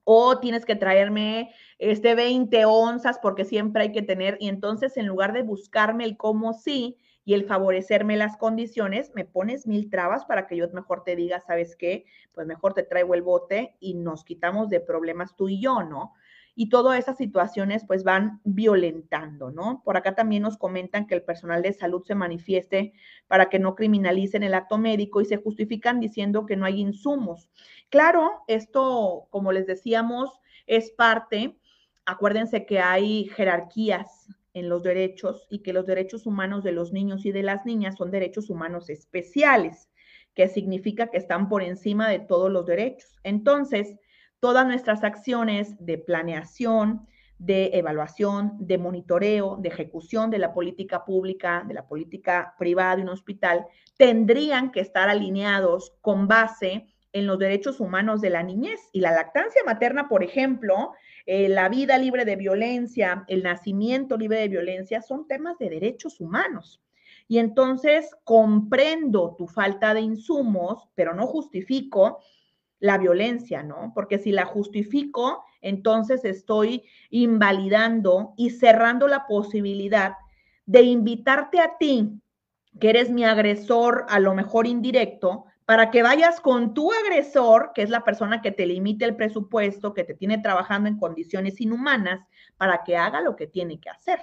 o tienes que traerme este 20 onzas porque siempre hay que tener y entonces en lugar de buscarme el cómo sí y el favorecerme las condiciones, me pones mil trabas para que yo mejor te diga, ¿sabes qué? Pues mejor te traigo el bote y nos quitamos de problemas tú y yo, ¿no? y todas esas situaciones pues van violentando, ¿no? Por acá también nos comentan que el personal de salud se manifieste para que no criminalicen el acto médico y se justifican diciendo que no hay insumos. Claro, esto, como les decíamos, es parte, acuérdense que hay jerarquías en los derechos y que los derechos humanos de los niños y de las niñas son derechos humanos especiales, que significa que están por encima de todos los derechos. Entonces, todas nuestras acciones de planeación, de evaluación, de monitoreo, de ejecución de la política pública, de la política privada de un hospital, tendrían que estar alineados con base en los derechos humanos de la niñez. Y la lactancia materna, por ejemplo, eh, la vida libre de violencia, el nacimiento libre de violencia, son temas de derechos humanos. Y entonces comprendo tu falta de insumos, pero no justifico la violencia, ¿no? Porque si la justifico, entonces estoy invalidando y cerrando la posibilidad de invitarte a ti, que eres mi agresor, a lo mejor indirecto, para que vayas con tu agresor, que es la persona que te limite el presupuesto, que te tiene trabajando en condiciones inhumanas, para que haga lo que tiene que hacer.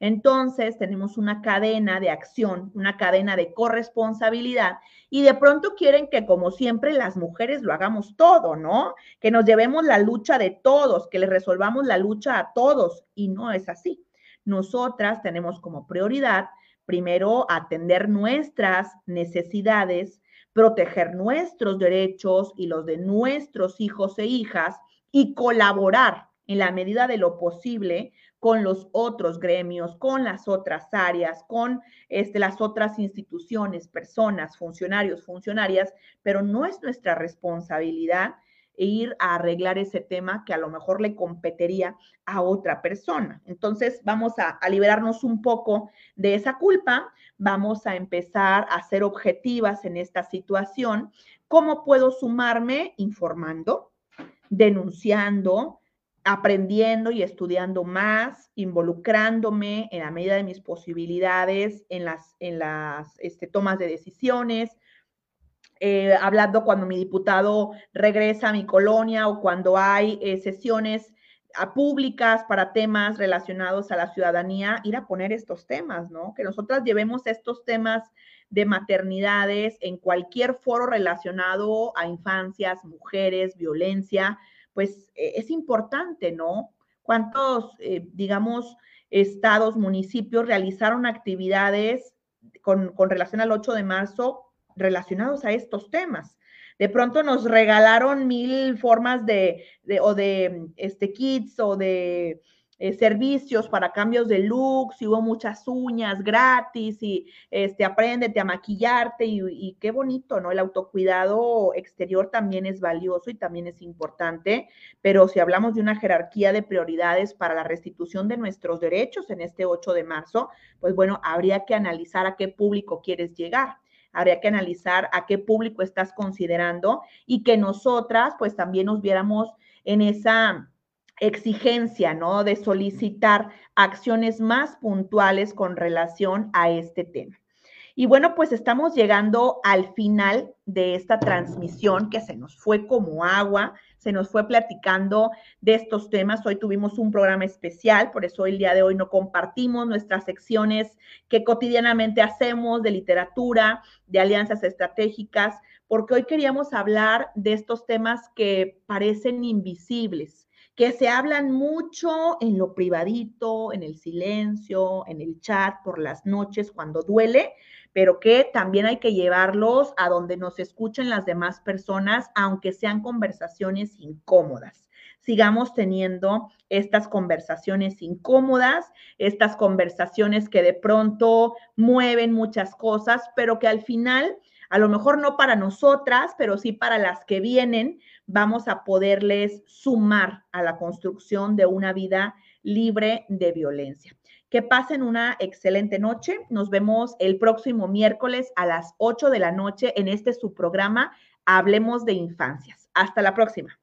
Entonces tenemos una cadena de acción, una cadena de corresponsabilidad y de pronto quieren que como siempre las mujeres lo hagamos todo, ¿no? Que nos llevemos la lucha de todos, que le resolvamos la lucha a todos y no es así. Nosotras tenemos como prioridad primero atender nuestras necesidades, proteger nuestros derechos y los de nuestros hijos e hijas y colaborar en la medida de lo posible con los otros gremios, con las otras áreas, con este, las otras instituciones, personas, funcionarios, funcionarias, pero no es nuestra responsabilidad ir a arreglar ese tema que a lo mejor le competiría a otra persona. Entonces, vamos a, a, liberarnos un poco de esa culpa, vamos a empezar a ser objetivas en esta situación. ¿Cómo puedo sumarme? Informando, denunciando, aprendiendo y estudiando más, involucrándome en la medida de mis posibilidades en las, en las este, tomas de decisiones, eh, hablando cuando mi diputado regresa a mi colonia o cuando hay eh, sesiones ah, públicas para temas relacionados a la ciudadanía, ir a poner estos temas, ¿no? Que nosotras llevemos estos temas de maternidades en cualquier foro relacionado a infancias, mujeres, violencia, pues eh, es importante, ¿no? ¿Cuántos, digamos, estados, municipios realizaron actividades con, relación al 8 de marzo relacionados a estos temas. De pronto nos regalaron mil formas de, o de este, kits o de eh, servicios para cambios de looks, y hubo muchas uñas gratis y este, apréndete a maquillarte y, y, qué bonito, ¿no? El autocuidado exterior también es valioso y también es importante, pero si hablamos de una jerarquía de prioridades para la restitución de nuestros derechos en este 8 de marzo, pues bueno, habría que analizar a qué público quieres llegar habría que analizar a qué público estás considerando y que nosotras pues también nos viéramos en esa exigencia, ¿no? De solicitar acciones más puntuales con relación a este tema. Y bueno, pues estamos llegando al final de esta transmisión que se nos fue como agua, se nos fue platicando de estos temas. Hoy tuvimos un programa especial, por eso el día de hoy no compartimos nuestras secciones que cotidianamente hacemos de literatura, de alianzas estratégicas, porque hoy queríamos hablar de estos temas que parecen invisibles, que se hablan mucho en lo privadito, en el silencio, en el chat, por las noches, cuando duele, pero que también hay que llevarlos a donde nos escuchen las demás personas, aunque sean conversaciones incómodas. Sigamos teniendo estas conversaciones incómodas, estas conversaciones que de pronto mueven muchas cosas, pero que al final a lo mejor no para nosotras, pero sí para las que vienen, vamos a poderles sumar a la construcción de una vida libre de violencia. Que pasen una excelente noche. Nos vemos el próximo miércoles a las 8 de la noche en este su programa Hablemos de Infancias. Hasta la próxima.